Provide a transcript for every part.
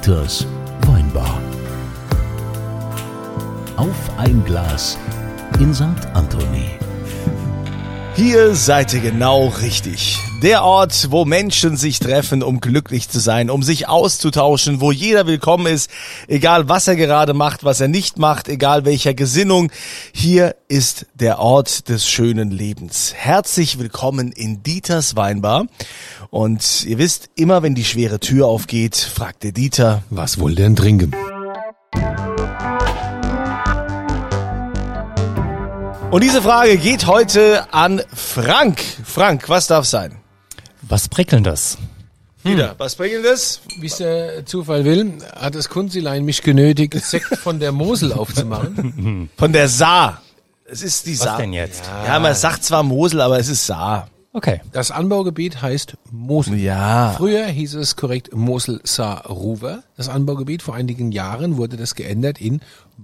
Dieters Weinbar. Auf ein Glas in St. Anthony. Hier seid ihr genau richtig. Der Ort, wo Menschen sich treffen, um glücklich zu sein, um sich auszutauschen, wo jeder willkommen ist, egal was er gerade macht, was er nicht macht, egal welcher Gesinnung. Hier ist der Ort des schönen Lebens. Herzlich willkommen in Dieters Weinbar. Und ihr wisst, immer wenn die schwere Tür aufgeht, fragt der Dieter, Was wohl denn trinken? Und diese Frage geht heute an Frank. Frank, was darf sein? Was prickelndes? Wieder, was bringt das? Wie es der Zufall will, hat das Kunzilein mich genötigt, Sekt von der Mosel aufzumachen. Von der Saar. Es ist die Was Saar. denn jetzt? Ja, man sagt zwar Mosel, aber es ist Saar. Okay. Das Anbaugebiet heißt Mosel. Ja. Früher hieß es korrekt Mosel-Saar-Ruwer. Das Anbaugebiet vor einigen Jahren wurde das geändert in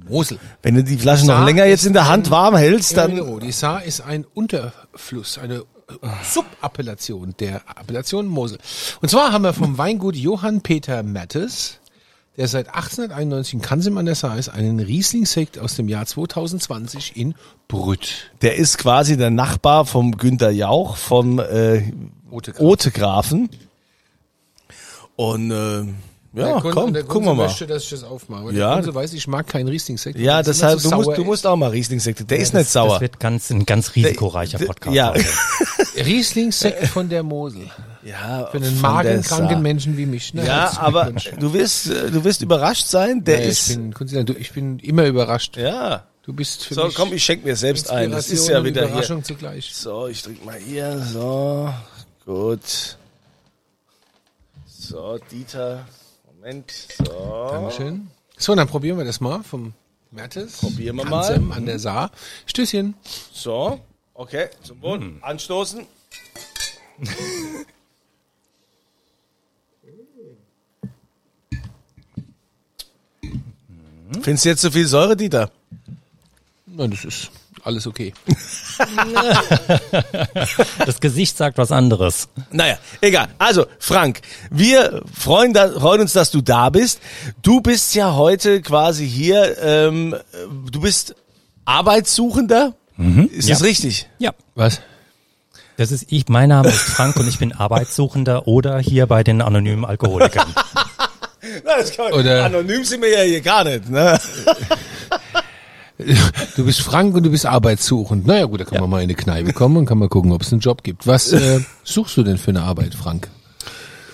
Mosel. Wenn du die Flasche noch länger jetzt in der Hand warm hältst, dann Dann die Saar ist ein Unterfluss, eine Subappellation der Appellation Mosel. Und zwar haben wir vom Weingut Johann Peter Mattes, der seit 1891 in Kansim an der Saar ist, einen Riesling-Sekt aus dem Jahr 2020 in Brütt. der ist quasi der Nachbar vom Günter Jauch, vom äh, Otegraf. Otegrafen. Und äh, ja, Der Kunde- komm, der gucken Kunde wir mal. möchte, dass ich das aufmache. Ja. Der Kunde weiß, ich mag keinen Riesling-Sekt. Ja, deshalb, immer du so musst, du musst auch mal Riesling-Sekt. Der ist nicht sauer. Das wird ganz, ein ganz risikoreicher Der- Podcast. ja. Riesling-Sekt von der Mosel. ja, Für einen magenkranken. Menschen wie mich. Ne? Ja, aber du wirst, äh, du wirst überrascht sein. Der Ja, ist, ich bin, du, ich bin immer überrascht. ja. Du bist für So, mich komm, ich schenk mir selbst ein. Das ist ja wieder hier. Überraschung zugleich. So, ich drück mal hier. So, gut. So, Dieter. Moment. So. Dankeschön. So, dann probieren wir das mal vom Mertes. Probieren wir mal. an der Saar. Stößchen. So. Okay, zum Wohl. Anstoßen. Findest du jetzt zu viel Säure, Dieter? Nein, das ist alles okay. Das Gesicht sagt was anderes. Naja, egal. Also, Frank, wir freuen, da, freuen uns, dass du da bist. Du bist ja heute quasi hier, ähm, du bist Arbeitssuchender. Ist das Ja. richtig? Ja. Was? Das ist ich. Mein Name ist Frank und ich bin Arbeitssuchender oder hier bei den anonymen Alkoholikern. Na, das kann man, Oder- anonym sind wir ja hier gar nicht. Ne? Du bist Frank und du bist arbeitssuchend. Naja gut, da kann man mal in eine Kneipe kommen und kann mal gucken, ob es einen Job gibt. Was äh, suchst du denn für eine Arbeit, Frank?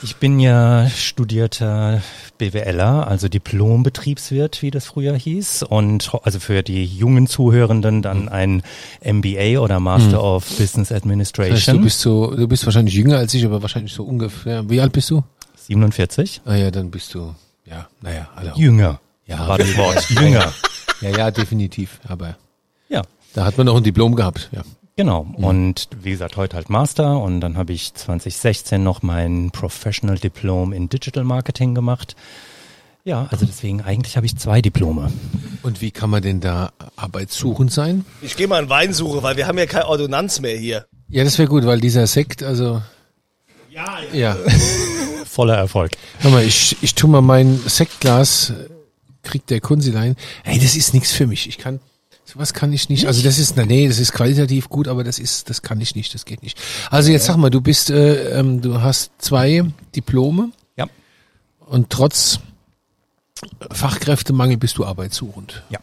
Ich bin ja studierter BWLer, also Diplom-Betriebswirt, wie das früher hieß. Und also für die jungen Zuhörenden dann ein MBA oder Master of Business Das heißt, Administration. du bist so, du bist wahrscheinlich jünger als ich, aber wahrscheinlich so ungefähr. Wie alt bist du? 47. Ah ja, dann bist du, ja, naja, alle. Jünger. Ja, War das Wort. Jünger. Ja, ja, definitiv. Aber Ja. da hat man noch ein Diplom gehabt. Ja. Genau. Und wie gesagt, heute halt Master und dann habe ich 2016 noch mein Professional Diplom in Digital Marketing gemacht. Ja, also deswegen eigentlich habe ich zwei Diplome. Und wie kann man denn da arbeitssuchend sein? Ich gehe mal in Weinsuche, weil wir haben ja keine Ordonnanz mehr hier. Ja, das wäre gut, weil dieser Sekt, also Ja, ja. Voller Erfolg. Hör mal, ich, ich tu mal mein Sektglas, äh, kriegt der Kunzilein. Ey, das ist nichts für mich. Ich kann, sowas kann ich nicht. Also das ist, na nee, das ist qualitativ gut, aber das ist, das kann ich nicht, das geht nicht. Also jetzt sag mal, du bist, äh, ähm, du hast zwei Diplome Ja. und trotz Fachkräftemangel bist du arbeitssuchend. Ja.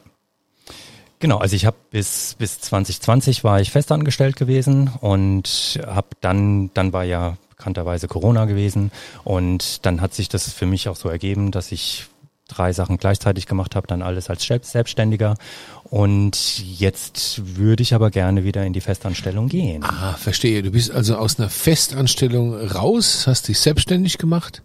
Genau, also ich habe bis bis 2020 war ich festangestellt gewesen und habe dann dann war ja bekannterweise Corona gewesen und dann hat sich das für mich auch so ergeben, dass ich drei Sachen gleichzeitig gemacht habe, dann alles als Selbst- Selbstständiger und jetzt würde ich aber gerne wieder in die Festanstellung gehen. Ah, verstehe. Du bist also aus einer Festanstellung raus, hast dich selbstständig gemacht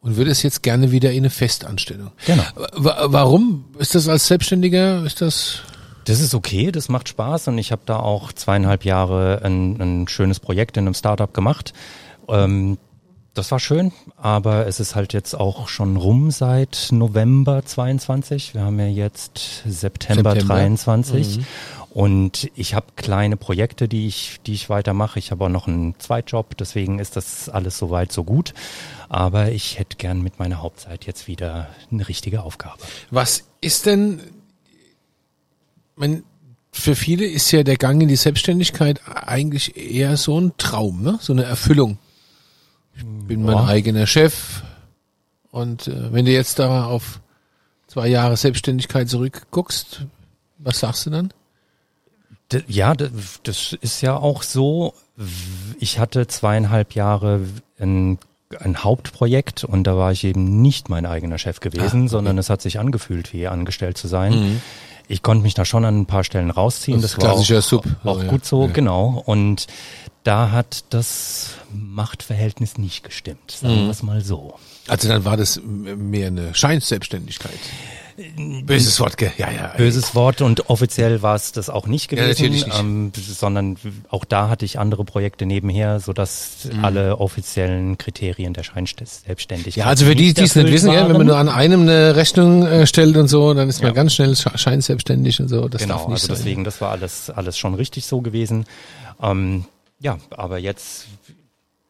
und würdest jetzt gerne wieder in eine Festanstellung. Genau. Wa- Warum ist das als Selbstständiger? Ist das Das ist okay, das macht Spaß und ich habe da auch zweieinhalb Jahre ein, ein schönes Projekt in einem Startup gemacht. Ähm, das war schön, aber es ist halt jetzt auch schon rum seit November 22. Wir haben ja jetzt September, September. 23. Und ich habe kleine Projekte, die ich, die ich weitermache. Ich habe auch noch einen Zweitjob, deswegen ist das alles soweit so gut. Aber ich hätte gern mit meiner Hauptzeit jetzt wieder eine richtige Aufgabe. Was ist denn, man, für viele ist ja der Gang in die Selbstständigkeit eigentlich eher so ein Traum, ne? so eine Erfüllung. Ich bin mein Ja. eigener Chef und äh, wenn du jetzt da auf zwei Jahre Selbstständigkeit zurückguckst, was sagst du dann? D- Ja, das ist ja auch so. Ich hatte zweieinhalb Jahre ein, ein Hauptprojekt und da war ich eben nicht mein eigener Chef gewesen, sondern es hat sich angefühlt, wie angestellt zu sein. Ich konnte mich da schon an ein paar Stellen rausziehen. Das Das, war auch, Sub. auch ja. gut so, Ja. genau. Und da hat das Machtverhältnis nicht gestimmt, sagen wir es mal so. Also dann war das mehr eine Scheinselbstständigkeit. Böses Wort? Ja, ja. Böses Wort und offiziell war es das auch nicht Ja, gewesen, natürlich nicht. Ähm, sondern auch da hatte ich andere Projekte nebenher, sodass alle offiziellen Kriterien der Scheinselbstständigkeit Ja, also für die, die es nicht wissen, ja, wenn man nur an einem eine Rechnung äh, stellt und so, dann ist man Ja. ganz schnell sche- scheinselbstständig und so. Das darf Genau, nicht also sein. deswegen, das war alles, alles schon richtig so gewesen. Ähm, ja, aber jetzt,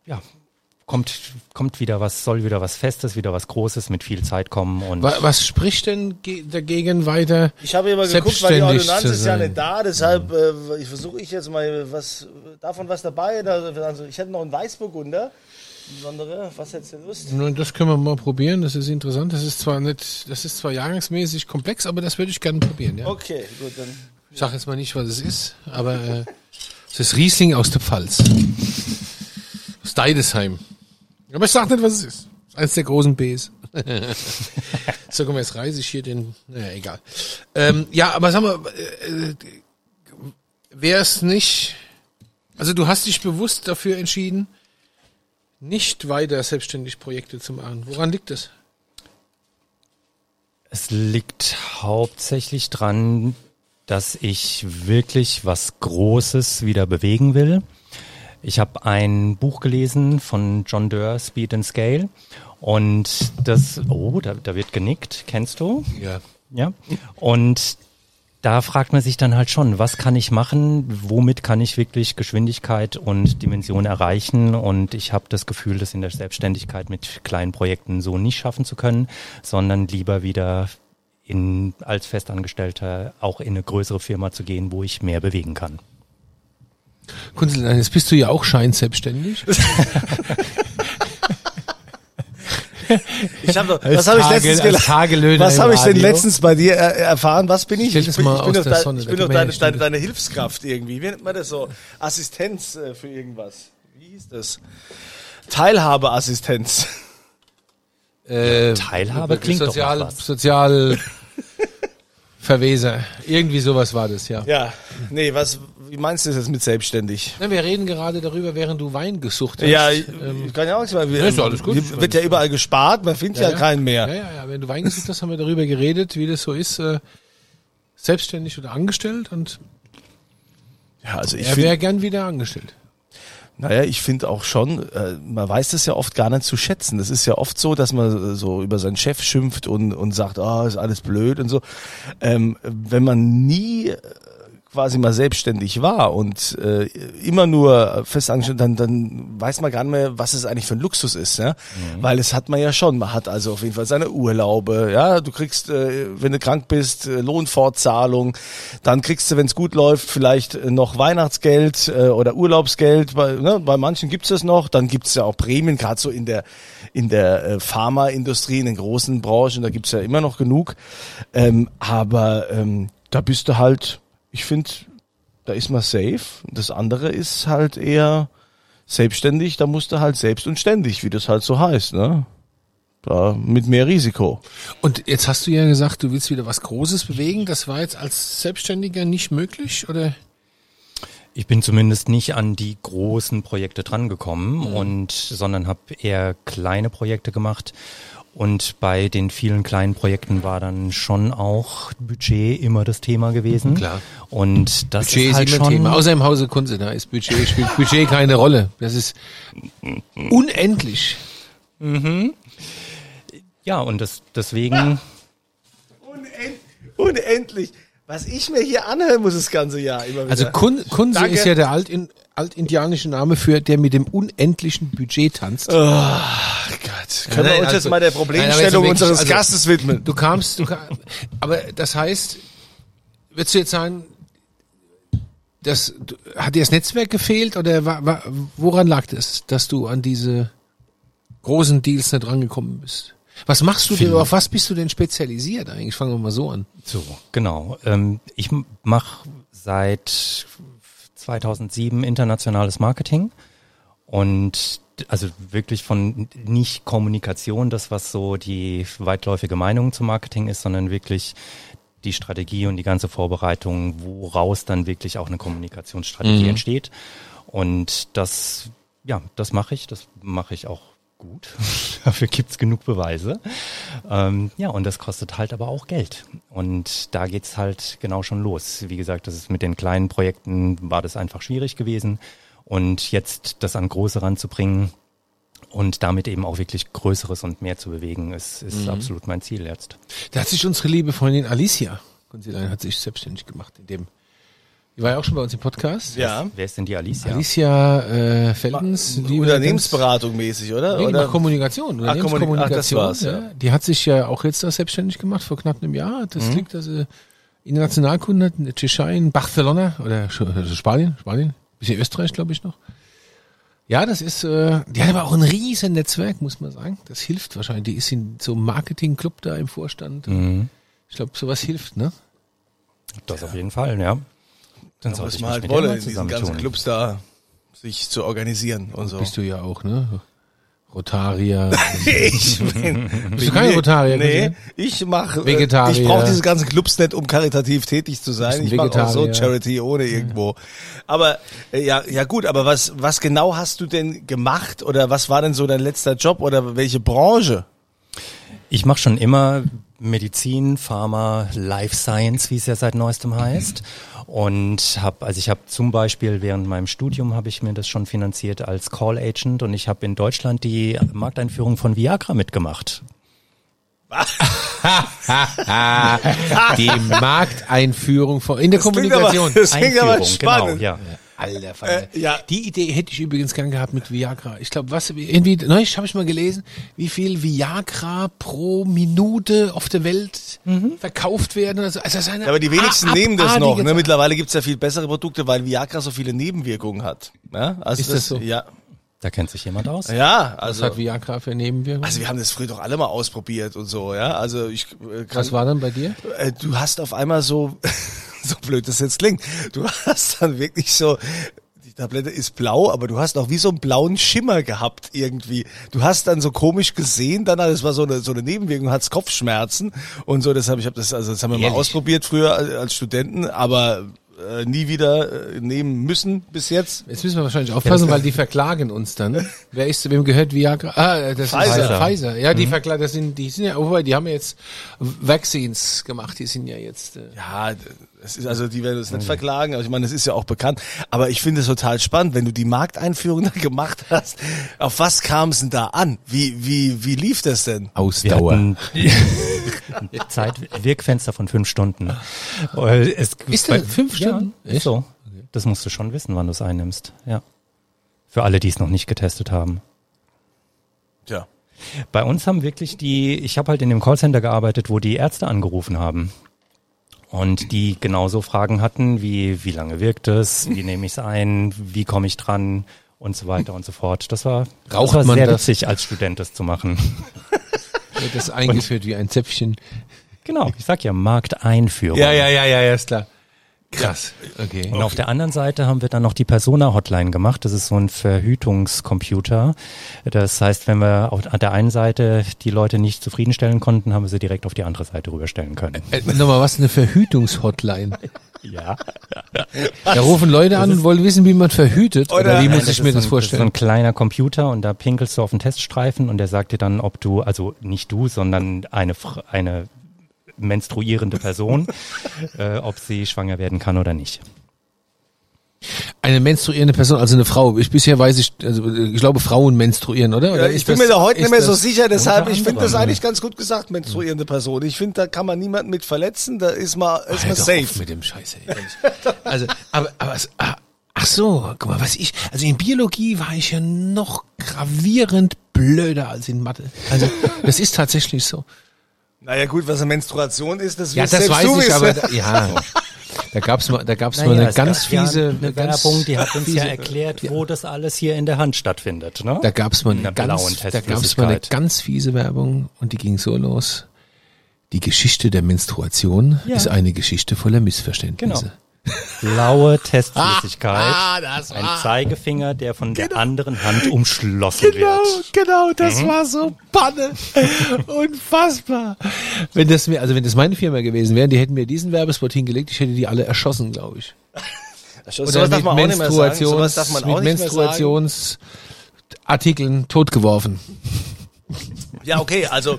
ja, kommt, kommt wieder was, soll wieder was Festes, wieder was Großes mit viel Zeit kommen und Wa- Was spricht denn ge- dagegen weiter? Ich habe immer geguckt, weil die zu ist ja nicht da, deshalb äh, ich versuche ich jetzt mal was davon was dabei. Also ich hätte noch einen Weißburgunder. Besondere, was hättest du Lust? Nun, Das können wir mal probieren, das ist interessant. Das ist zwar nicht, das ist zwar jahrgangsmäßig komplex, aber das würde ich gerne probieren, ja. Okay, gut, dann. Ich sag jetzt mal nicht, was es ist, aber äh, es ist Riesling aus der Pfalz. Aus Deidesheim. Aber ich sag nicht, was es ist. Eines der großen Bs. so, mal, jetzt reiße ich hier den, naja, egal. Ähm, ja, aber sag mal, äh, wäre es nicht, also du hast dich bewusst dafür entschieden, nicht weiter selbstständig Projekte zu machen. Woran liegt das? Es liegt hauptsächlich dran, dass ich wirklich was Großes wieder bewegen will. Ich habe ein Buch gelesen von John Doerr, Speed and Scale. Und das, oh, da, da wird genickt, kennst du? Ja. Ja. Und da fragt man sich dann halt schon, was kann ich machen, womit kann ich wirklich Geschwindigkeit und Dimension erreichen und ich habe das Gefühl, das in der Selbstständigkeit mit kleinen Projekten so nicht schaffen zu können, sondern lieber wieder in, als Festangestellter auch in eine größere Firma zu gehen, wo ich mehr bewegen kann. Kunzel, jetzt bist du ja auch scheinselbstständig. Ich habe Als was habe ich letztens gelernt? Was habe ich denn letztens bei dir er erfahren? Was bin ich? Stell Ich bin, mal ich bin aus doch, der dein, Sonne, ich bin doch deine, deine, deine Hilfskraft irgendwie. Wie nennt man das so? Assistenz äh, für irgendwas. Wie hieß das? Teilhabeassistenz. Äh, Teilhabe klingt doch Sozial, nach was. Sozial Verweser. Irgendwie sowas war das, ja. Ja, nee, was, wie meinst du das jetzt mit selbstständig? Na, wir reden gerade darüber, während du Wein gesucht hast. Ja, ich, Ähm, kann ja auch nichts mehr. Ja, ist alles gut. Hier Wird ja überall gespart, man findet ja, keinen mehr. Ja, ja, ja. Wenn du Wein gesucht hast, haben wir darüber geredet, wie das so ist, äh, selbstständig oder angestellt und Ja, also ich er wäre gern wieder angestellt. naja, ich finde auch schon, äh, man weiß das ja oft gar nicht zu schätzen. Das ist ja oft so, dass man so über seinen Chef schimpft und, und sagt, ah, ist alles blöd und so. Ähm, wenn man nie quasi mal selbstständig war und äh, immer nur festangestellt, dann, dann weiß man gar nicht mehr, was es eigentlich für ein Luxus ist, ja. Weil es hat man ja schon. Man hat also auf jeden Fall seine Urlaube, ja. Du kriegst, äh, wenn du krank bist, äh, Lohnfortzahlung. Dann kriegst du, wenn es gut läuft, vielleicht äh, noch Weihnachtsgeld äh, oder Urlaubsgeld. Bei, ne, bei manchen gibt's das noch. Dann gibt's ja auch Prämien, gerade so in der in der äh, Pharmaindustrie, in den großen Branchen. Da gibt's ja immer noch genug. Ähm, aber ähm, da bist du halt ich finde, da ist man safe. Das andere ist halt eher selbstständig, da musst du halt selbst und ständig, wie das halt so heißt, ne? Da mit mehr Risiko. Und jetzt hast du ja gesagt, du willst wieder was Großes bewegen. Das war jetzt als Selbstständiger nicht möglich, oder? Ich bin zumindest nicht an die großen Projekte drangekommen Mhm. und sondern habe eher kleine Projekte gemacht. Und bei den vielen kleinen Projekten war dann schon auch Budget immer das Thema gewesen. Klar. Und das Budget ist ist halt immer schon Thema. Außer im Hause Kunze, da ist Budget, spielt Budget keine Rolle. Das ist unendlich. ja und das deswegen Unend, unendlich. Was ich mir hier anhören muss das ganze Jahr immer wieder. Also Kun Kunse Danke. ist ja der altin altindianische Name für der mit dem unendlichen Budget tanzt. Oh. Können Nein, wir uns also- jetzt mal der Nein, Problemstellung wirklich, unseres also- Gastes widmen? Du kamst, du kam, aber das heißt, würdest du jetzt sagen, das, hat dir das Netzwerk gefehlt oder wa, wa, woran lag das, dass du an diese großen Deals nicht rangekommen bist? Was machst du denn, auf was bist du denn spezialisiert eigentlich? Fangen wir mal so an. So, genau. Ähm, ich mache seit 2007 internationales Marketing und also wirklich von nicht Kommunikation, das was so die weitläufige Meinung zum Marketing ist, sondern wirklich die Strategie und die ganze Vorbereitung, woraus dann wirklich auch eine Kommunikationsstrategie entsteht. Und das, ja, das mache ich, das mache ich auch gut. Dafür gibt's genug Beweise. Ähm, ja, und das kostet halt aber auch Geld. Und da geht's halt genau schon los. Wie gesagt, das ist mit den kleinen Projekten war das einfach schwierig gewesen. Und jetzt das an große ranzubringen und damit eben auch wirklich Größeres und mehr zu bewegen, ist, ist absolut mein Ziel jetzt. Da hat sich unsere liebe Freundin Alicia Kunzilein hat sich selbstständig gemacht in dem. Die war ja auch schon bei uns im Podcast. Ja. Wer ist denn die Alicia? Alicia äh, Feldens. die Unternehmensberatung mäßig, oder? Nee, die oder? Kommunikation. Ah, Kommunik- Unternehmenskommunikation. ach, das war's, ja. ja. Die hat sich ja auch jetzt da selbstständig gemacht vor knapp einem Jahr. Mhm. Das liegt also international Kunde in der Tschechei, in Barcelona oder also Spanien, Spanien, bisschen Österreich, glaube ich noch. Ja, das ist, äh, die hat aber auch ein riesen Netzwerk, muss man sagen. Das hilft wahrscheinlich. Die ist in so einem Marketingclub da im Vorstand. Mhm. Ich glaube, sowas hilft, ne? Das auf jeden Fall, ja. Dann sollte ich mich halt mit der wolle, mal in diesen ganzen. Clubs da sich zu organisieren und so. Bist du ja auch, ne? Rotarier. Ich bin, Bist du kein Rotarier? Nee, ich mache Vegetarier. Ich brauche diese ganzen Clubs nicht, um karitativ tätig zu sein. Ich mache auch so. Charity ohne irgendwo. Aber äh, ja, ja gut, aber was was genau hast du denn gemacht oder was war denn so dein letzter Job oder welche Branche? Ich mache schon immer Medizin, Pharma, Life Science, wie es ja seit neuestem heißt. Und habe, also ich habe zum Beispiel während meinem Studium habe ich mir das schon finanziert als Call Agent und ich habe in Deutschland die Markteinführung von Viagra mitgemacht. Die Markteinführung von, in der klingt Kommunikation. aber- Das klingt aber Einführung, spannend. Genau, ja. Alter, Falter. Äh, ja. Die Idee hätte ich übrigens gern gehabt mit Viagra. Ich glaube, was irgendwie neulich habe ich mal gelesen, wie viel Viagra pro Minute auf der Welt verkauft werden. Also, also das ist eine Ja, aber die wenigsten nehmen das noch. Ne? Mittlerweile gibt's ja viel bessere Produkte, weil Viagra so viele Nebenwirkungen hat. Ja? Also Ist das so? Ja, Da kennt sich jemand aus. ja. Was Also hat Viagra für Nebenwirkungen? also wir haben das früher doch alle mal ausprobiert und so. Ja, also ich äh, kann, was war dann bei dir? äh, du hast auf einmal so, so blöd das jetzt klingt, du hast dann wirklich so, die Tablette ist blau, aber du hast auch wie so einen blauen Schimmer gehabt irgendwie. Du hast dann so komisch gesehen, dann das war so eine so eine Nebenwirkung, hat's Kopfschmerzen und so. Deshalb ich habe das also das haben wir mal Ehrlich? ausprobiert früher als Studenten, aber äh, nie wieder äh, nehmen müssen bis jetzt. Jetzt müssen wir wahrscheinlich aufpassen, weil die verklagen uns dann. Wer ist, wem gehört Viagra? Ah, das Pfizer. ist Pfizer. Ja, die verklagen, das sind, die sind ja, wobei, die haben ja jetzt Vaccines gemacht, die sind ja jetzt, äh, Ja, es ist also, die werden es nicht verklagen, aber ich meine, das ist ja auch bekannt. Aber ich finde es total spannend, wenn du die Markteinführung da gemacht hast. Auf was kam es denn da an? Wie, wie, wie lief das denn? Ausdauer. Zeit, Wirkfenster von fünf Stunden. Es, Ist das fünf Stunden? Ja, ist so. Das musst du schon wissen, wann du es einnimmst. Ja. Für alle, die es noch nicht getestet haben. Tja. Bei uns haben wirklich die, ich habe halt in dem Callcenter gearbeitet, wo die Ärzte angerufen haben. Und die genauso Fragen hatten, wie, wie lange wirkt es, wie nehme ich es ein, wie komme ich dran und so weiter und so fort. Das war, Raucht das war sehr das? witzig, als Student das zu machen. Wird das eingeführt wie ein Zäpfchen. Genau, ich sag ja Markteinführung. ja, ja, ja, ist klar. Krass. Okay. Und auf der anderen Seite haben wir dann noch die Persona-Hotline gemacht. Das ist so ein Verhütungscomputer. Das heißt, wenn wir auf der einen Seite die Leute nicht zufriedenstellen konnten, haben wir sie direkt auf die andere Seite rüberstellen können. Äh, nochmal, was eine Verhütungshotline? Ja. Da rufen Leute an und wollen wissen, wie man verhütet. Oder, Oder- wie muss Nein, ich mir das ist so vorstellen? ein kleiner Computer und da pinkelst du auf den Teststreifen und der sagt dir dann, ob du, also nicht du, sondern eine, eine menstruierende Person, äh, ob sie schwanger werden kann oder nicht. Eine menstruierende Person, also eine Frau. Ich bisher weiß ich, also ich glaube Frauen menstruieren, oder? oder Ja, ich bin das- mir da heute nicht mehr so sicher, deshalb, ich finde das eigentlich ganz gut gesagt, menstruierende Person. Ich finde, da kann man niemanden mit verletzen, da ist man, ist Hör man safe. auf mit dem Scheiß. ey. Also, aber, aber, ach so, guck mal, was ich, also in Biologie war ich ja noch gravierend blöder als in Mathe. Also, das ist tatsächlich so. Naja gut, was eine Menstruation ist, das Ja, das selbst weiß du ich, wissen. aber, da, ja. Da gab's mal, da gab's mal Naja, eine es ganz gab ja fiese, eine ganz Werbung, die hat uns ja fiese- erklärt, wo das alles hier in der Hand stattfindet. Ne? Da gab's mal eine ganz, da gab's mal eine ganz fiese Werbung und die ging so los. Die Geschichte der Menstruation Ja. ist eine Geschichte voller Missverständnisse. Genau. Blaue Testflüssigkeit. Ah, das ein war- Zeigefinger, der von der anderen Hand umschlossen Genau, wird. genau, das Mhm. war so Panne. Unfassbar. Wenn das mir, also wenn das meine Firma gewesen wäre, die hätten mir diesen Werbespot hingelegt, ich hätte die alle erschossen, glaube ich. Darf man mit. Menstruationsartikeln totgeworfen. Ja, okay, also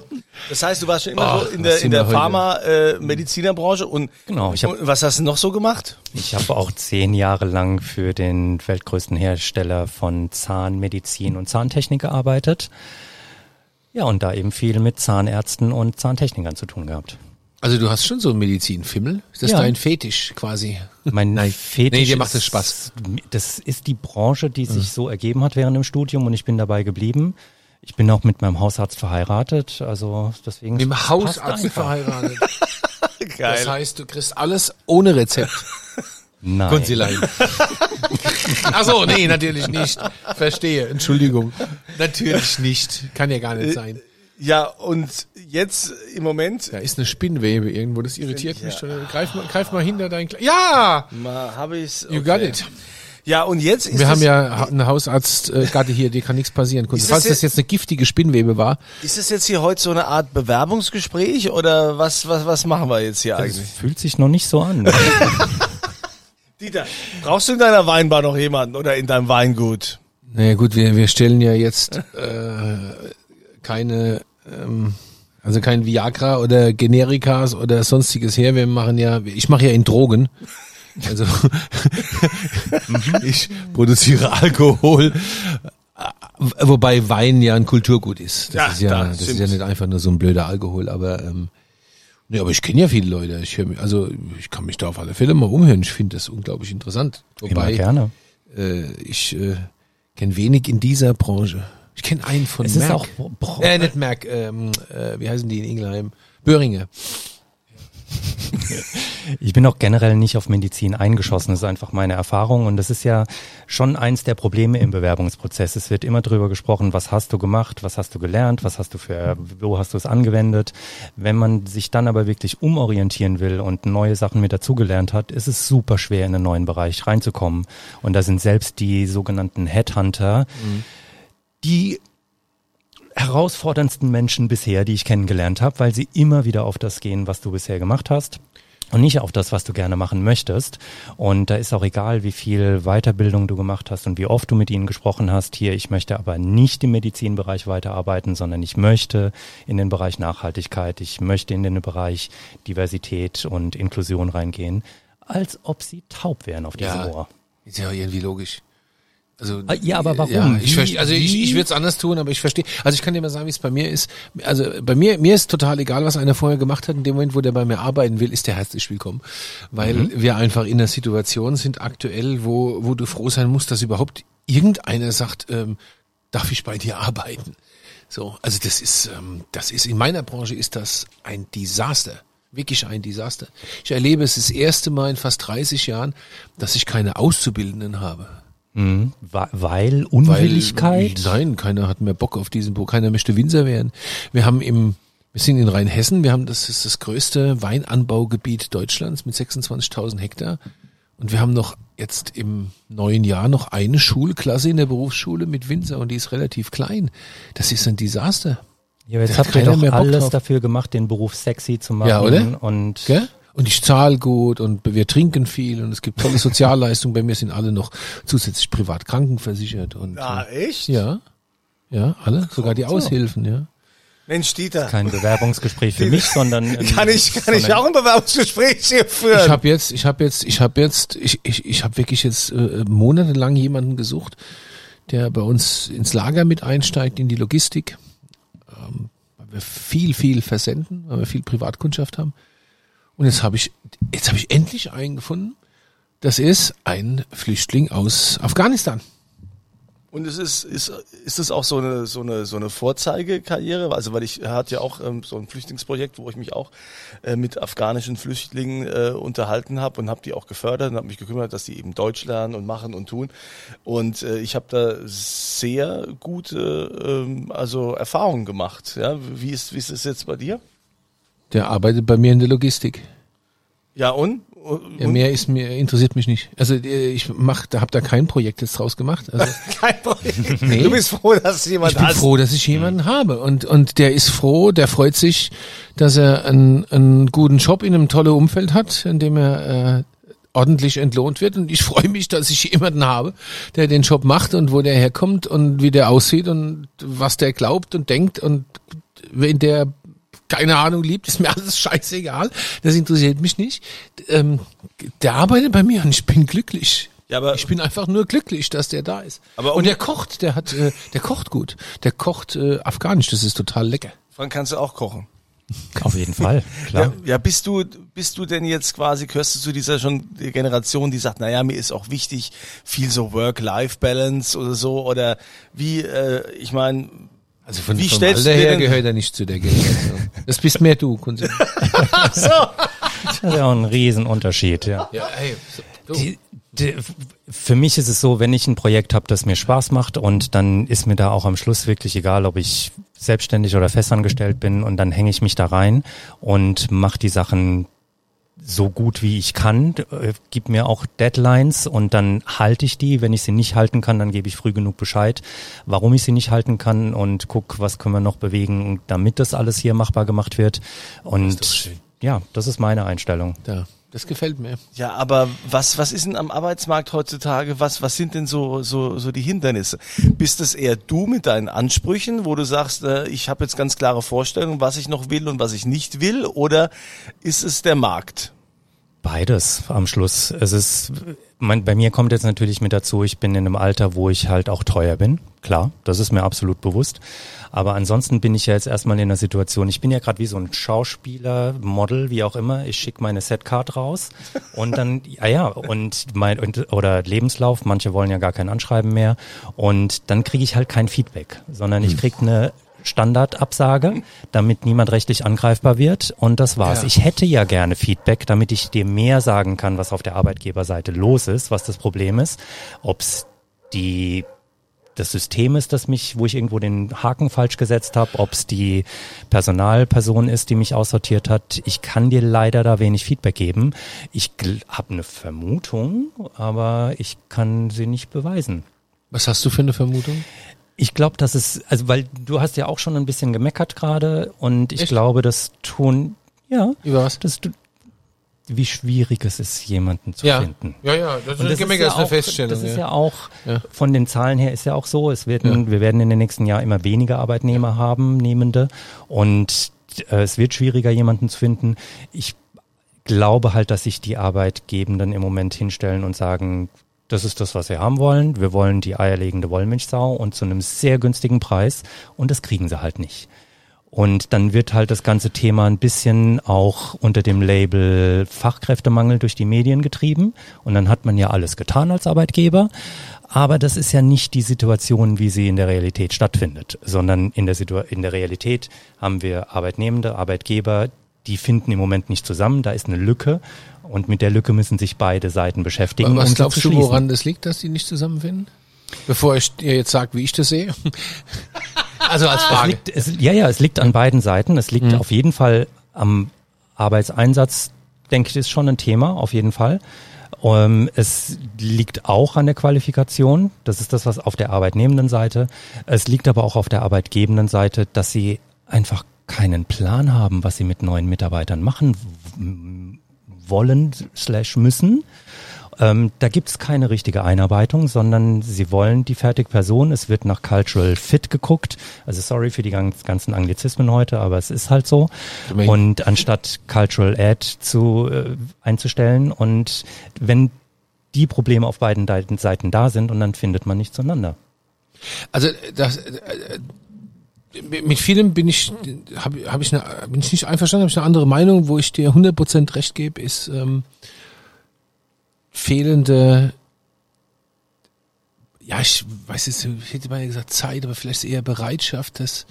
das heißt, du warst schon immer Ach, so in der, in der? Pharma-Medizinerbranche und, Genau, ich hab- und was hast du noch so gemacht? Ich habe auch zehn Jahre lang für den weltgrößten Hersteller von Zahnmedizin und Zahntechnik gearbeitet. Ja, und da eben viel mit Zahnärzten und Zahntechnikern zu tun gehabt. Also du hast schon so einen Medizinfimmel. Ist das Ja. dein Fetisch quasi? Mein Nein. Fetisch Nee, dir macht es Spaß. Das ist die Branche, die sich so ergeben hat während dem Studium und ich bin dabei geblieben. Ich bin auch mit meinem Hausarzt verheiratet, also deswegen. Mit dem Hausarzt verheiratet. Geil. Das heißt, du kriegst alles ohne Rezept. Nein. Kunzilein. Ach so, nee, natürlich nicht. Verstehe, Entschuldigung. Natürlich nicht. Kann ja gar nicht sein. Ja, und jetzt im Moment Da ist eine Spinnwebe irgendwo, das irritiert mich. Greif mal, greif mal hinter dein Kle Ja! mal habe ich's. You got it. Ja, und jetzt ist Wir haben ja ha- eine Hausarztgatte hier, dir kann nichts passieren. Das Falls das jetzt eine giftige Spinnwebe war, ist das jetzt hier heute so eine Art Bewerbungsgespräch oder was was was machen wir jetzt hier Das eigentlich? fühlt sich noch nicht so an. Dieter, brauchst du in deiner Weinbar noch jemanden oder in deinem Weingut? Naja gut, wir, wir stellen ja jetzt äh, keine, ähm, also kein Viagra oder Generikas oder sonstiges her. Wir machen ja, ich mache ja in Drogen. Also ich produziere Alkohol, äh, wobei Wein ja ein Kulturgut ist. Das Ja, ist ja, da, das ist ja nicht einfach nur so ein blöder Alkohol, aber ähm, nee, aber ich kenne ja viele Leute. Ich hör, mich- also ich kann mich da auf alle Fälle mal umhören. Ich finde das unglaublich interessant. Immer Wobei gerne. äh, ich äh, kenne wenig in dieser Branche. Ich kenne einen von Es ist Merck. auch Bro- äh, nicht Merck, ähm, äh, wie heißen die in Ingelheim? Böhringe. Ich bin auch generell nicht auf Medizin eingeschossen. Das ist einfach meine Erfahrung. Und das ist ja schon eins der Probleme im Bewerbungsprozess. Es wird immer drüber gesprochen, was hast du gemacht, was hast du gelernt, was hast du für, wo hast du es angewendet. Wenn man sich dann aber wirklich umorientieren will und neue Sachen mit dazugelernt hat, ist es super schwer, in einen neuen Bereich reinzukommen. Und da sind selbst die sogenannten Headhunter, die herausforderndsten Menschen bisher, die ich kennengelernt habe, weil sie immer wieder auf das gehen, was du bisher gemacht hast und nicht auf das, was du gerne machen möchtest. Und da ist auch egal, wie viel Weiterbildung du gemacht hast und wie oft du mit ihnen gesprochen hast. Hier, ich möchte aber nicht im Medizinbereich weiterarbeiten, sondern ich möchte in den Bereich Nachhaltigkeit, ich möchte in den Bereich Diversität und Inklusion reingehen, als ob sie taub wären auf diesem Ohr. ist ja irgendwie logisch. Also Ah, ja, aber warum? Ja, ich Wie- verstehe, also ich, wie- ich würde es anders tun, aber ich verstehe. Also ich kann dir mal sagen, wie es bei mir ist. Also bei mir, mir ist total egal, was einer vorher gemacht hat. In dem Moment, wo der bei mir arbeiten will, ist der herzlich willkommen, weil Mhm. wir einfach in einer Situation sind aktuell, wo wo du froh sein musst, dass überhaupt irgendeiner sagt, ähm, darf ich bei dir arbeiten? So, also das ist, ähm, das ist in meiner Branche ist das ein Desaster. Wirklich ein Desaster. Ich erlebe es das erste Mal in fast 30 Jahren, dass ich keine Auszubildenden habe. Mhm. Weil Weil, Unwilligkeit? Nein, keiner hat mehr Bock auf diesen Buch. Keiner möchte Winzer werden. Wir haben im, wir sind in Rheinhessen. Wir haben das ist das größte Weinanbaugebiet Deutschlands mit 26.000 Hektar. Und wir haben noch jetzt im neuen Jahr noch eine Schulklasse in der Berufsschule mit Winzer und die ist relativ klein. Das ist ein Desaster. Ja, jetzt habt ihr doch alles drauf. dafür gemacht, den Beruf sexy zu machen. Ja, oder? Und Gell? Und ich zahle gut und wir trinken viel und es gibt tolle Sozialleistungen. Bei mir sind alle noch zusätzlich privat krankenversichert und Ah, echt? ja, ja, alle, sogar die Aushilfen, ja. Mensch, Dieter. Kein Bewerbungsgespräch für mich, sondern Kann ich, kann ich auch ein Bewerbungsgespräch hier führen? Ich habe jetzt, ich habe jetzt, ich habe jetzt, ich, ich, ich habe wirklich jetzt äh, monatelang jemanden gesucht, der bei uns ins Lager mit einsteigt, in die Logistik, ähm, weil wir viel, viel versenden, weil wir viel Privatkundschaft haben. Und jetzt habe ich, jetzt habe ich endlich einen gefunden. Das ist ein Flüchtling aus Afghanistan. Und es ist, ist, ist es auch so eine, so eine, so eine Vorzeigekarriere? Also, weil ich hatte ja auch ähm, so ein Flüchtlingsprojekt, wo ich mich auch äh, mit afghanischen Flüchtlingen äh, unterhalten habe und habe die auch gefördert und habe mich gekümmert, dass die eben Deutsch lernen und machen und tun. Und äh, ich habe da sehr gute, ähm, also Erfahrungen gemacht. Ja, wie ist, wie ist es jetzt bei dir? Der arbeitet bei mir in der Logistik. Ja und? und Ja, mehr ist mir interessiert mich nicht. Also äh, ich mach, da hab da kein Projekt jetzt draus gemacht. Also kein Problem. Nee. Du bist froh, dass jemand ich bin hast. froh, dass ich jemanden habe und und der ist froh, der freut sich, dass er einen, einen guten Job in einem tollen Umfeld hat, in dem er äh, ordentlich entlohnt wird und ich freue mich, dass ich jemanden habe, der den Job macht und wo der herkommt und wie der aussieht und was der glaubt und denkt und wenn der keine Ahnung liebt, ist mir alles scheißegal. Das interessiert mich nicht. Ähm, der arbeitet bei mir und ich bin glücklich. Ja, aber- ich bin einfach nur glücklich, dass der da ist. Aber und der kocht, der hat, äh, der kocht gut. Der kocht äh, afghanisch, das ist total lecker. Frank, kannst du auch kochen? Auf jeden Fall, klar. Ja, ja, bist du, bist du denn jetzt quasi, gehörst du zu dieser schon Generation, die sagt, naja, mir ist auch wichtig, viel so Work-Life-Balance oder so, oder wie, äh, ich meine, Also von, Wie vom stellst du Alter her denn- gehört er nicht zu der Generation. Das bist mehr du, Kunze. Das ist ja auch ein Riesenunterschied, ja. Ja, ey, so, Die, die, für mich ist es so, wenn ich ein Projekt habe, das mir Spaß macht und dann ist mir da auch am Schluss wirklich egal, ob ich selbstständig oder festangestellt bin und dann hänge ich mich da rein und mache die Sachen so gut wie ich kann, äh, gib mir auch Deadlines und dann halte ich die. Wenn ich sie nicht halten kann, dann gebe ich früh genug Bescheid, warum ich sie nicht halten kann und guck, was können wir noch bewegen, damit das alles hier machbar gemacht wird. Und ja, das ist meine Einstellung. da. Das gefällt mir. ja, aber was, was ist denn am Arbeitsmarkt heutzutage? Was, was sind denn so, so, so die Hindernisse? Bist es eher du mit deinen Ansprüchen, wo du sagst, äh, ich habe jetzt ganz klare Vorstellungen, was ich noch will und was ich nicht will, oder ist es der Markt? Beides am Schluss. Es ist, mein, bei mir kommt jetzt natürlich mit dazu, ich bin in einem Alter, wo ich halt auch teuer bin. Klar, das ist mir absolut bewusst. Aber ansonsten bin ich ja jetzt erstmal in der Situation, ich bin ja gerade wie so ein Schauspieler, Model, wie auch immer. Ich schicke meine Setcard raus und dann, ja, ja, und mein, und, oder Lebenslauf, manche wollen ja gar kein Anschreiben mehr. Und dann kriege ich halt kein Feedback, sondern ich krieg eine Standardabsage, damit niemand rechtlich angreifbar wird. Und das war's. Ja. Ich hätte ja gerne Feedback, damit ich dir mehr sagen kann, was auf der Arbeitgeberseite los ist, was das Problem ist, ob's die das System ist, das mich, wo ich irgendwo den Haken falsch gesetzt habe, ob's die Personalperson ist, die mich aussortiert hat. Ich kann dir leider da wenig Feedback geben. Ich habe eine Vermutung, aber ich kann sie nicht beweisen. Was hast du für eine Vermutung? Ich glaube, dass es, also weil du hast ja auch schon ein bisschen gemeckert gerade und ich Echt? glaube, das tun, ja, Über was? dass du, wie schwierig es ist, jemanden zu Ja. finden. Ja, ja, das Und ist, Gemecker ist eine Feststellung. Das ist ja. ja auch, Ja. von den Zahlen her ist ja auch so, es werden, wir werden in den nächsten Jahren immer weniger Arbeitnehmer haben, Nehmende. Und äh, es wird schwieriger, jemanden zu finden. Ich glaube halt, dass sich die Arbeitgebenden im Moment hinstellen und sagen, das ist das, was wir haben wollen. Wir wollen die eierlegende Wollmilchsau und zu einem sehr günstigen Preis. Und das kriegen sie halt nicht. Und dann wird halt das ganze Thema ein bisschen auch unter dem Label Fachkräftemangel durch die Medien getrieben. Und dann hat man ja alles getan als Arbeitgeber. Aber das ist ja nicht die Situation, wie sie in der Realität stattfindet, sondern in der, Situ in der Realität haben wir Arbeitnehmende, Arbeitgeber, die finden im Moment nicht zusammen. Da ist eine Lücke. Und mit der Lücke müssen sich beide Seiten beschäftigen. Was um glaubst du, woran das liegt, dass die nicht zusammenfinden? Bevor ich dir jetzt sage, wie ich das sehe. also als Es Frage. liegt, es, ja, ja, es liegt an beiden Seiten. Es liegt auf jeden Fall am Arbeitseinsatz, denke ich, ist schon ein Thema, auf jeden Fall. Ähm, es liegt auch an der Qualifikation. Das ist das, was auf der arbeitnehmenden Seite. Es liegt aber auch auf der arbeitgebenden Seite, dass sie einfach keinen Plan haben, was sie mit neuen Mitarbeitern machen wollen slash müssen. ähm, da gibt es keine richtige Einarbeitung, sondern sie wollen die fertige Person. Es wird nach Cultural Fit geguckt. Also sorry für die ganz, ganzen Anglizismen heute, aber es ist halt so. Und anstatt Cultural Ad zu äh, einzustellen und wenn die Probleme auf beiden Seiten da sind und dann findet man nicht zueinander. Also das, äh, mit vielem bin ich habe hab ich eine, bin ich nicht einverstanden, habe ich eine andere Meinung, wo ich dir 100% recht gebe, ist ähm, fehlende ja, ich weiß jetzt, ich hätte mal gesagt Zeit, aber vielleicht eher Bereitschaft, dass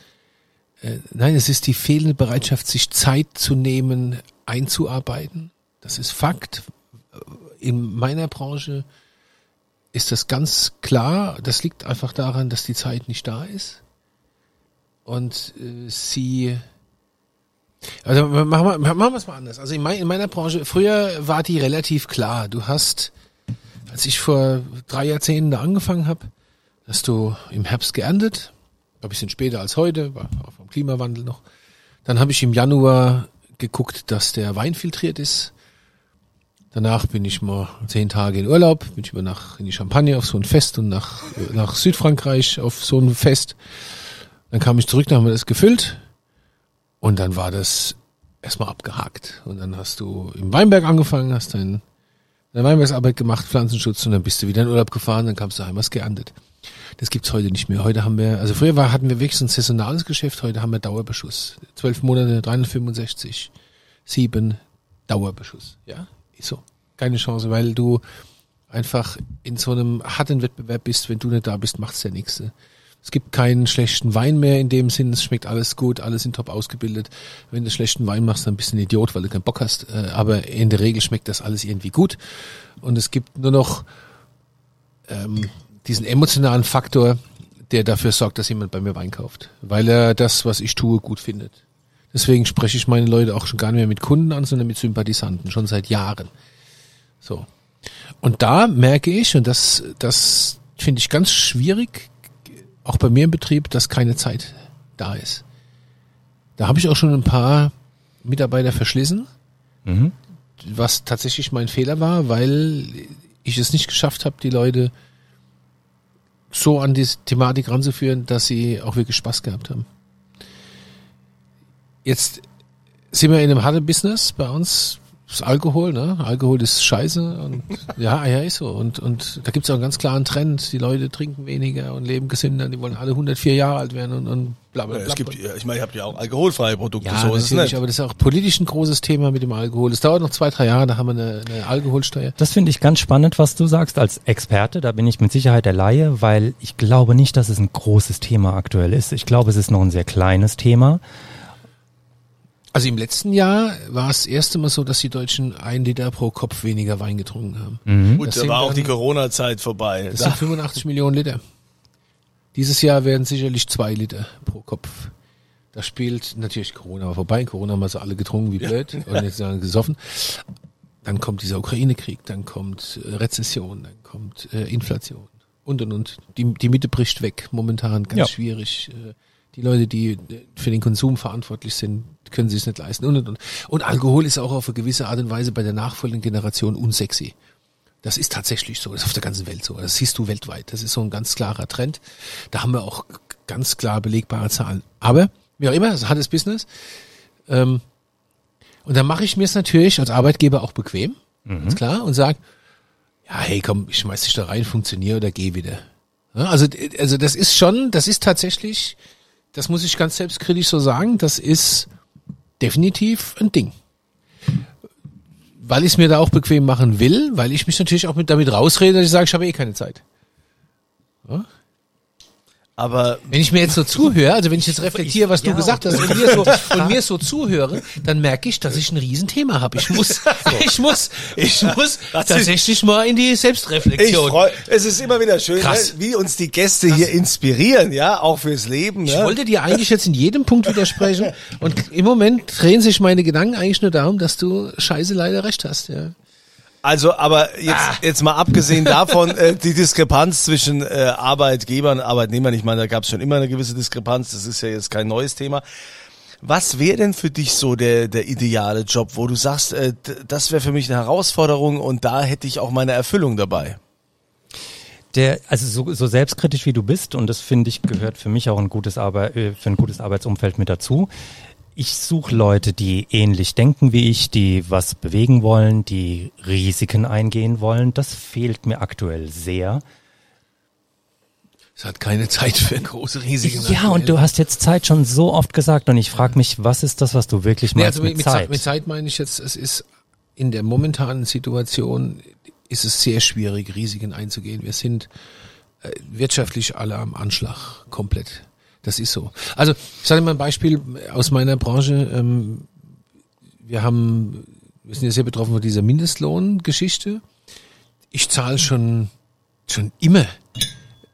äh, nein, es ist die fehlende Bereitschaft, sich Zeit zu nehmen, einzuarbeiten. Das ist Fakt. In meiner Branche ist das ganz klar. Das liegt einfach daran, dass die Zeit nicht da ist und äh, sie also machen wir, machen wir es mal anders. Also in, mein, in meiner Branche, früher war die relativ klar. Du hast, als ich vor drei Jahrzehnten da angefangen habe, hast du im Herbst geerntet, ein bisschen später als heute, war auch vom Klimawandel noch. Dann habe ich im Januar geguckt, dass der Wein filtriert ist. Danach bin ich mal zehn Tage in Urlaub, bin ich über nach in die Champagne auf so ein Fest und nach, nach Südfrankreich auf so ein Fest. Dann kam ich zurück, dann haben wir das gefüllt und dann war das erstmal abgehakt. Und dann hast du im Weinberg angefangen, hast dein, deine Weinbergsarbeit gemacht, Pflanzenschutz und dann bist du wieder in Urlaub gefahren, dann kamst du heim, hast geerntet. Das gibt's heute nicht mehr. Heute haben wir, also früher war, hatten wir wirklich so ein saisonales Geschäft, heute haben wir Dauerbeschuss. Zwölf Monate, 365, sieben Dauerbeschuss. Ja, ist so. Keine Chance, weil du einfach in so einem harten Wettbewerb bist. Wenn du nicht da bist, macht's der Nächste. Es gibt keinen schlechten Wein mehr in dem Sinn. Es schmeckt alles gut, alle sind top ausgebildet. Wenn du schlechten Wein machst, dann bist du ein Idiot, weil du keinen Bock hast. Äh, aber in der Regel schmeckt das alles irgendwie gut. Und es gibt nur noch ähm, diesen emotionalen Faktor, der dafür sorgt, dass jemand bei mir Wein kauft. Weil er das, was ich tue, gut findet. Deswegen spreche ich meine Leute auch schon gar nicht mehr mit Kunden an, sondern mit Sympathisanten, schon seit Jahren. So. Und da merke ich, und das, das finde ich ganz schwierig, auch bei mir im Betrieb, dass keine Zeit da ist. Da habe ich auch schon ein paar Mitarbeiter verschlissen, mhm. was tatsächlich mein Fehler war, weil ich es nicht geschafft habe, die Leute so an die Thematik ranzuführen, dass sie auch wirklich Spaß gehabt haben. Jetzt sind wir in einem harten Business bei uns das Alkohol, ne? Alkohol ist scheiße und ja, ja, ist so. Und, und da gibt es auch einen ganz klaren Trend. Die Leute trinken weniger und leben gesünder, die wollen alle 104 Jahre alt werden und, und bla bla bla. Es gibt, ich meine, ihr habt ja auch alkoholfreie Produkte, ja, so ist es nicht. Aber das ist auch politisch ein großes Thema mit dem Alkohol. Es dauert noch zwei, drei Jahre, da haben wir eine, eine Alkoholsteuer. Das finde ich ganz spannend, was du sagst als Experte. Da bin ich mit Sicherheit der Laie, weil ich glaube nicht, dass es ein großes Thema aktuell ist. Ich glaube, es ist noch ein sehr kleines Thema. Also im letzten Jahr war es das erste Mal so, dass die Deutschen ein Liter pro Kopf weniger Wein getrunken haben. Mhm. Gut, da war auch die Corona-Zeit vorbei. Das da. sind 85 Millionen Liter. Dieses Jahr werden sicherlich zwei Liter pro Kopf. Da spielt natürlich Corona war vorbei. Corona haben wir so alle getrunken wie blöd ja. und jetzt gesoffen. Dann kommt dieser Ukraine-Krieg, dann kommt äh, Rezession, dann kommt äh, Inflation und und und. Die, die Mitte bricht weg. Momentan ganz ja. schwierig. Äh, die Leute, die für den Konsum verantwortlich sind, können sie es nicht leisten und und und. Und Alkohol ist auch auf eine gewisse Art und Weise bei der nachfolgenden Generation unsexy. Das ist tatsächlich so, das ist auf der ganzen Welt so. Das siehst du weltweit. Das ist so ein ganz klarer Trend. Da haben wir auch ganz klar belegbare Zahlen. Aber, wie auch immer, das hat das Business. Ähm, und dann mache ich mir es natürlich als Arbeitgeber auch bequem, mhm. ganz klar, und sage, ja, hey, komm, ich schmeiß dich da rein, funktioniere oder geh wieder. Ja, also, also das ist schon, das ist tatsächlich, das muss ich ganz selbstkritisch so sagen, das ist definitiv ein Ding. Weil ich es mir da auch bequem machen will, weil ich mich natürlich auch mit damit rausrede, dass ich sage, ich habe eh keine Zeit. Ja? Aber wenn ich mir jetzt so zuhöre, also wenn ich jetzt reflektiere, was ja, du gesagt hast und mir, so, und mir so zuhöre, dann merke ich, dass ich ein Riesenthema habe. Ich muss, ich muss, ich muss tatsächlich mal in die Selbstreflexion. Ich freu, es ist immer wieder schön, ne, wie uns die Gäste Krass. hier inspirieren, ja, auch fürs Leben. Ich ja. wollte dir eigentlich jetzt in jedem Punkt widersprechen und im Moment drehen sich meine Gedanken eigentlich nur darum, dass du scheiße leider recht hast, ja. Also, aber jetzt, ah. jetzt mal abgesehen davon, äh, die Diskrepanz zwischen äh, Arbeitgebern und Arbeitnehmern, ich meine, da gab es schon immer eine gewisse Diskrepanz, das ist ja jetzt kein neues Thema. Was wäre denn für dich so der, der ideale Job, wo du sagst, äh, das wäre für mich eine Herausforderung und da hätte ich auch meine Erfüllung dabei? Der, also so, so selbstkritisch wie du bist, und das finde ich gehört für mich auch ein gutes Arbeit, äh, für ein gutes Arbeitsumfeld mit dazu. Ich suche Leute, die ähnlich denken wie ich, die was bewegen wollen, die Risiken eingehen wollen. Das fehlt mir aktuell sehr. Es hat keine Zeit für große Risiken. Ja, und du hast jetzt Zeit schon so oft gesagt und ich frage mich, was ist das, was du wirklich Nee, meinst also mit, mit? Zeit. mit Zeit meine ich jetzt, es ist in der momentanen Situation ist es sehr schwierig, Risiken einzugehen. Wir sind äh, wirtschaftlich alle am Anschlag komplett. Das ist so. Also ich sage mal ein Beispiel aus meiner Branche. Ähm, wir haben, wir sind ja sehr betroffen von dieser Mindestlohngeschichte. Ich zahle schon schon immer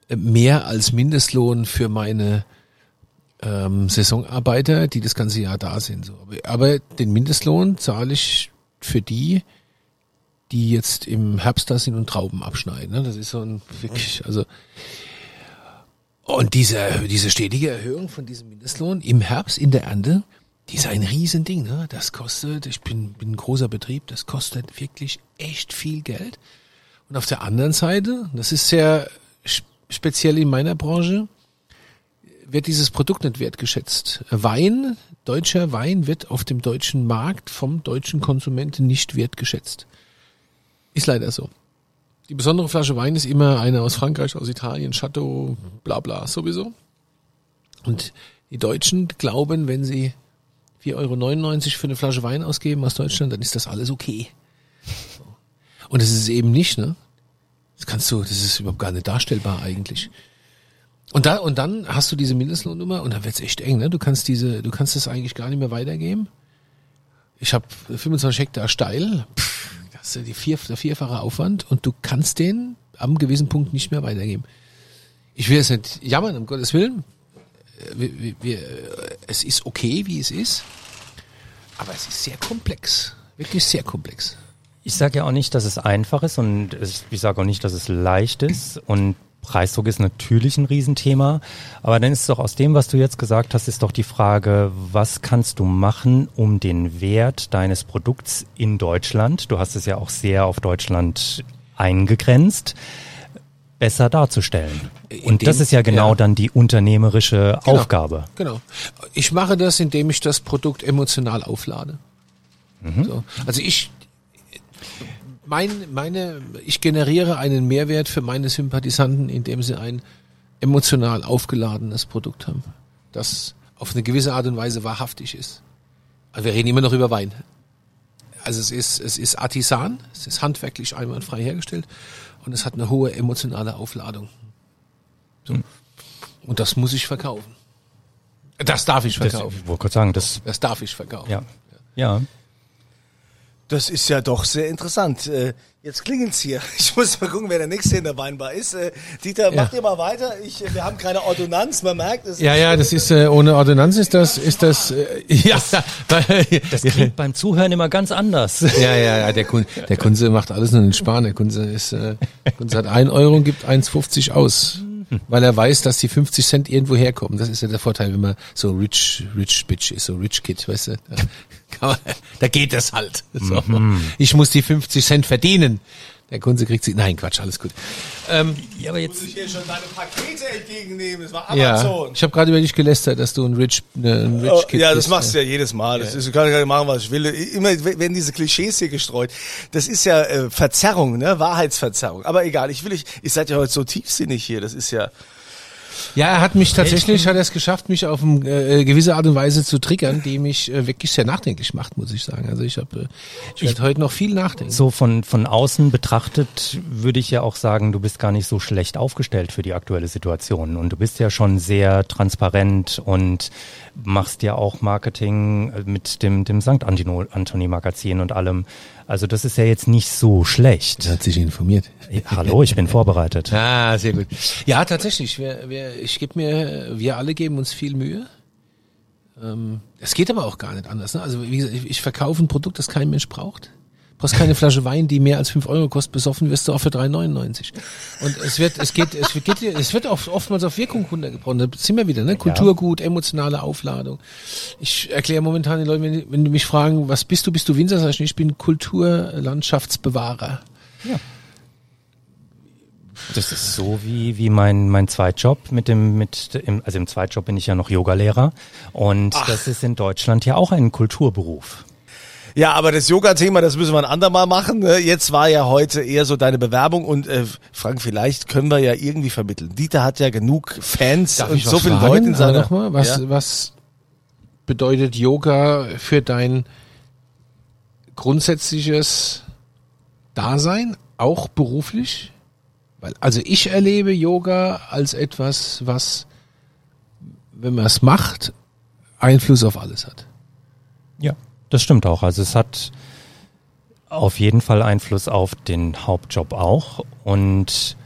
mehr als Mindestlohn für meine ähm, Saisonarbeiter, die das ganze Jahr da sind. So. Aber, aber den Mindestlohn zahle ich für die, die jetzt im Herbst da sind und Trauben abschneiden. Ne? Das ist so ein wirklich, also und diese, diese stetige Erhöhung von diesem Mindestlohn im Herbst in der Ernte, die ist ein Riesending. Ne? Das kostet, ich bin, bin ein großer Betrieb, das kostet wirklich echt viel Geld. Und auf der anderen Seite, das ist sehr sp- speziell in meiner Branche, wird dieses Produkt nicht wertgeschätzt. Wein, deutscher Wein wird auf dem deutschen Markt vom deutschen Konsumenten nicht wertgeschätzt. Ist leider so. Die besondere Flasche Wein ist immer eine aus Frankreich, aus Italien, Chateau, bla bla, sowieso. Und die Deutschen glauben, wenn sie 4,99 Euro für eine Flasche Wein ausgeben aus Deutschland, dann ist das alles okay. Und das ist es eben nicht, ne? Das kannst du, das ist überhaupt gar nicht darstellbar eigentlich. Und da und dann hast du diese Mindestlohnnummer und dann wird's echt eng, ne? Du kannst diese, du kannst das eigentlich gar nicht mehr weitergeben. Ich habe 25 Hektar steil, pff, das ist die vier, der vierfache Aufwand und du kannst den am gewissen Punkt nicht mehr weitergeben. Ich will jetzt nicht jammern, um Gottes Willen. Äh, Wir, wir, wir, äh, es ist okay, wie es ist, aber es ist sehr komplex, wirklich sehr komplex. Ich sage ja auch nicht, dass es einfach ist und ich sage auch nicht, dass es leicht ist und Preisdruck ist natürlich ein Riesenthema, aber dann ist doch aus dem, was du jetzt gesagt hast, ist doch die Frage, was kannst du machen, um den Wert deines Produkts in Deutschland, du hast es ja auch sehr auf Deutschland eingegrenzt, besser darzustellen. Und Indem- das ist ja genau ja. dann die unternehmerische Genau. Aufgabe. Genau. Ich mache das, indem ich das Produkt emotional auflade. So. Also ich, mein, meine, ich generiere einen Mehrwert für meine Sympathisanten, indem sie ein emotional aufgeladenes Produkt haben, das auf eine gewisse Art und Weise wahrhaftig ist. Also wir reden immer noch über Wein. Also es ist, es ist Artisan, es ist handwerklich einwandfrei hergestellt und es hat eine hohe emotionale Aufladung. So. Und das muss ich verkaufen. Das darf ich Das, verkaufen. ich wollte gerade sagen, das, Das darf ich verkaufen. ja, ja. Das ist ja doch sehr interessant. Äh, Jetzt klingelt's hier. Ich muss mal gucken, wer der nächste in der Weinbar ist. Äh, Dieter, Ja. macht ihr mal weiter. Ich, äh, wir haben keine Ordonnanz, man merkt es. Ja, ja, das ist äh, ohne Ordonnanz ist das ist das äh, ja Das klingt beim Zuhören immer ganz anders. ja ja ja der Kunde der Kunde macht alles nur den Sparen. Der Kunde ist äh, der Kunde hat ein Euro und gibt 1,50 aus, weil er weiß, dass die 50 Cent irgendwo herkommen. Das ist ja der Vorteil, wenn man so rich rich bitch ist, so rich kid, weißt du. Man, da geht das halt. So. Ich muss die 50 Cent verdienen. Der Kunde kriegt sie. Nein, Quatsch, alles gut. Ähm, Ja, aber Muss jetzt, ich hier schon deine Pakete entgegennehmen. Das war ja, Amazon. ich habe gerade über dich gelästert, dass du ein rich, ne, ein rich Oh, Kid ja, das bist. machst du ja jedes Mal. Das ist, ich kann ja machen, was ich will. Immer werden diese Klischees hier gestreut. Das ist ja äh, Verzerrung, ne? Wahrheitsverzerrung. Aber egal, ich will nicht, ihr seid ja heute so tiefsinnig hier. Das ist ja. Ja, er hat mich tatsächlich, hat er es geschafft, mich auf eine äh, gewisse Art und Weise zu triggern, die mich äh, wirklich sehr nachdenklich macht, muss ich sagen. Also ich habe, äh, ich werde heute noch viel nachdenken. so von, von außen betrachtet würde ich ja auch sagen, du bist gar nicht so schlecht aufgestellt für die aktuelle Situation. Und du bist ja schon sehr transparent und machst ja auch Marketing äh, mit dem, dem St. Antino- Anthony Magazin und allem. Also das ist ja jetzt nicht so schlecht. hat sich informiert. Hallo, ich bin vorbereitet. Ah, sehr gut. Ja, tatsächlich. Wir, wir, ich gebe mir, wir alle geben uns viel Mühe. Ähm, es geht aber auch gar nicht anders. Ne? Also wie gesagt, ich, ich verkaufe ein Produkt, das kein Mensch braucht. Kostet keine Flasche Wein, die mehr als 5 Euro kostet, besoffen wirst du auch für 3,99. Und es wird, es geht, es geht, es wird auch oftmals auf Wirkung runtergebrochen. Da sind wir wieder, ne? Kulturgut, emotionale Aufladung. Ich erkläre momentan den Leuten, wenn, wenn die mich fragen, was bist du, bist du Winzer, sag ich, ich bin Kulturlandschaftsbewahrer. Ja. Das ist so wie, wie mein, mein Zweitjob mit dem, mit, im, also im Zweitjob bin ich ja noch Yogalehrer. Und das ist in Deutschland ja auch ein Kulturberuf. Ja, aber das Yoga-Thema, das müssen wir ein andermal machen. ne? Jetzt war ja heute eher so deine Bewerbung und äh, Frank, vielleicht können wir ja irgendwie vermitteln. Dieter hat ja genug Fans Darf und ich so viele? Leute in seiner. noch mal, was, Ja. was bedeutet Yoga für dein grundsätzliches Dasein, auch beruflich? Weil, also ich erlebe Yoga als etwas, was, wenn man es macht, Einfluss auf alles hat. Ja, das stimmt auch. Also es hat auf jeden Fall Einfluss auf den Hauptjob auch und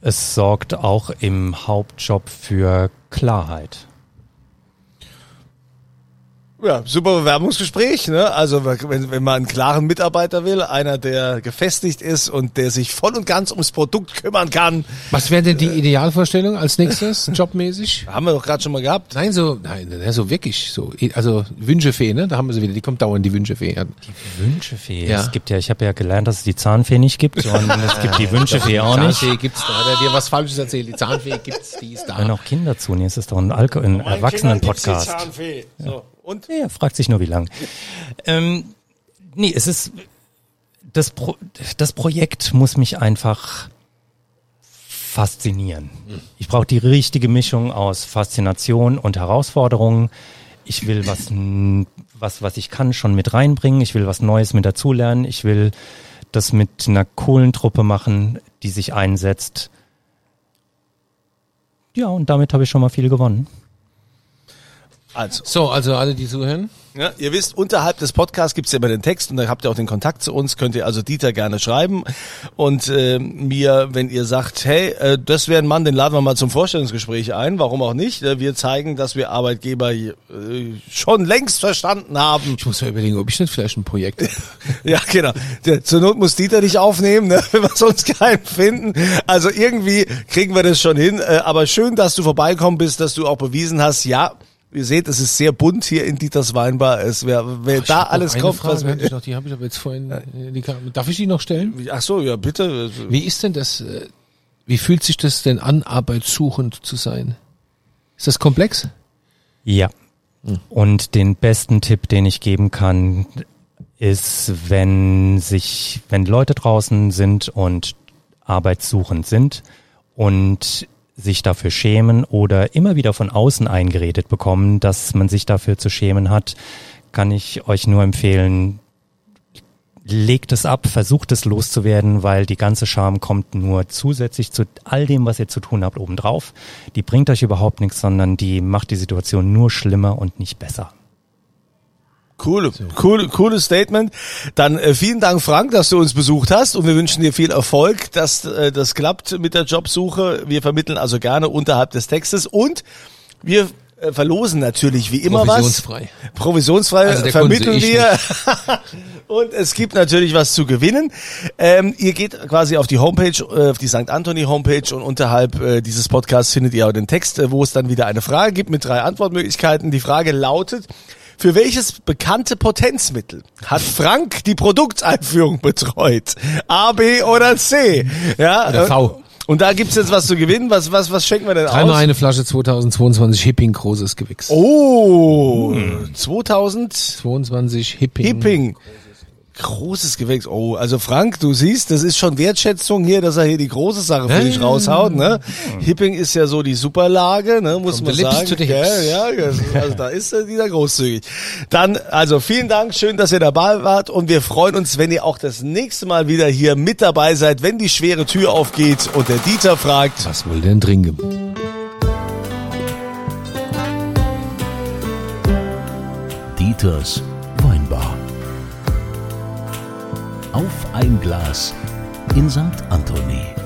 es sorgt auch im Hauptjob für Klarheit. Ja, super Bewerbungsgespräch. Ne? Also wenn, wenn man einen klaren Mitarbeiter will, einer, der gefestigt ist und der sich voll und ganz ums Produkt kümmern kann, Was wäre denn die Idealvorstellung als nächstes, jobmäßig? haben wir doch gerade schon mal gehabt. Nein, so, nein, so wirklich, so, also Wünschefee, ne? Da haben wir sie wieder, die kommt dauernd, die Wünschefee. Ja. Die Wünschefee. Ja. Es gibt ja, ich habe ja gelernt, dass es die Zahnfee nicht gibt und es gibt die Wünschefee auch nicht. Zahnfee gibt's da, hat er dir was Falsches erzählt, die Zahnfee gibt's, die ist Hören da. auch Kinder zu. Nee, es ist doch ein, Alko ein Erwachsenen-Podcast. So. Und? Ja, fragt sich nur, wie lang. Ähm, nee, es ist, das, Pro, das Projekt muss mich einfach faszinieren. Ich brauche die richtige Mischung aus Faszination und Herausforderungen. Ich will was, was, was ich kann, schon mit reinbringen. Ich will was Neues mit dazulernen. Ich will das mit einer coolen Truppe machen, die sich einsetzt. Ja, und damit habe ich schon mal viel gewonnen. Also, So, also alle, die zuhören. Ja, ihr wisst, unterhalb des Podcasts gibt's ja immer den Text und da habt ihr auch den Kontakt zu uns, könnt ihr also Dieter gerne schreiben und äh, mir, wenn ihr sagt, hey, äh, das wäre ein Mann, den laden wir mal zum Vorstellungsgespräch ein, warum auch nicht? Äh, wir zeigen, dass wir Arbeitgeber äh, schon längst verstanden haben. Ich muss mir überlegen, ob ich nicht vielleicht ein Projekt habe. Ja, genau. Der, zur Not muss Dieter dich aufnehmen, ne, wenn wir sonst keinen finden. Also irgendwie kriegen wir das schon hin. Äh, aber schön, dass du vorbeikommen bist, dass du auch bewiesen hast, ja, ihr seht, es ist sehr bunt hier in Dieters Weinbar. Es wer, wer Ich da alles kommt, Frage, was ich noch, die habe ich aber jetzt vorhin, äh, die darf ich die noch stellen? Ach so, ja, bitte. Wie ist denn das, äh, wie fühlt sich das denn an, arbeitssuchend zu sein? Ist das komplex? Ja. Und den besten Tipp, den ich geben kann, ist, wenn sich, wenn Leute draußen sind und arbeitssuchend sind und sich dafür schämen oder immer wieder von außen eingeredet bekommen, dass man sich dafür zu schämen hat, kann ich euch nur empfehlen, legt es ab, versucht es loszuwerden, weil die ganze Scham kommt nur zusätzlich zu all dem, was ihr zu tun habt, obendrauf. Die bringt euch überhaupt nichts, sondern die macht die Situation nur schlimmer und nicht besser. Cool, cool, cooles Statement. Dann äh, vielen Dank, Frank, dass du uns besucht hast und wir wünschen dir viel Erfolg, dass äh, das klappt mit der Jobsuche. Wir vermitteln also gerne unterhalb des Textes und wir äh, verlosen natürlich wie immer Provisionsfrei. was. Provisionsfrei Also der Kunde, vermitteln wir. und es gibt natürlich was zu gewinnen. Ähm, ihr geht quasi auf die Homepage, äh, auf die St. Anthony Homepage und unterhalb äh, dieses Podcasts findet ihr auch den Text, äh, wo es dann wieder eine Frage gibt mit drei Antwortmöglichkeiten. Die Frage lautet, für welches bekannte Potenzmittel hat Frank die Produkteinführung betreut? A, B oder C? Ja, Oder äh, V. Und da gibt's jetzt was zu gewinnen. Was, was, was schenken wir denn Dreimal aus? eine Flasche 2022 Hipping großes Gewächs. Oh, 2000 22 Hipping. Hipping. Großes Gewächs. Oh, also Frank, du siehst, das ist schon Wertschätzung hier, dass er hier die große Sache für dich ja, raushaut. Ne? Hipping ist ja so die Superlage, ne, muss From man sagen. Ja, ja, also da ist er wieder großzügig. Dann, also vielen Dank, schön, dass ihr dabei wart und wir freuen uns, wenn ihr auch das nächste Mal wieder hier mit dabei seid, wenn die schwere Tür aufgeht und der Dieter fragt. Was wohl denn trinken? Dieters Auf ein Glas in St. Anthony.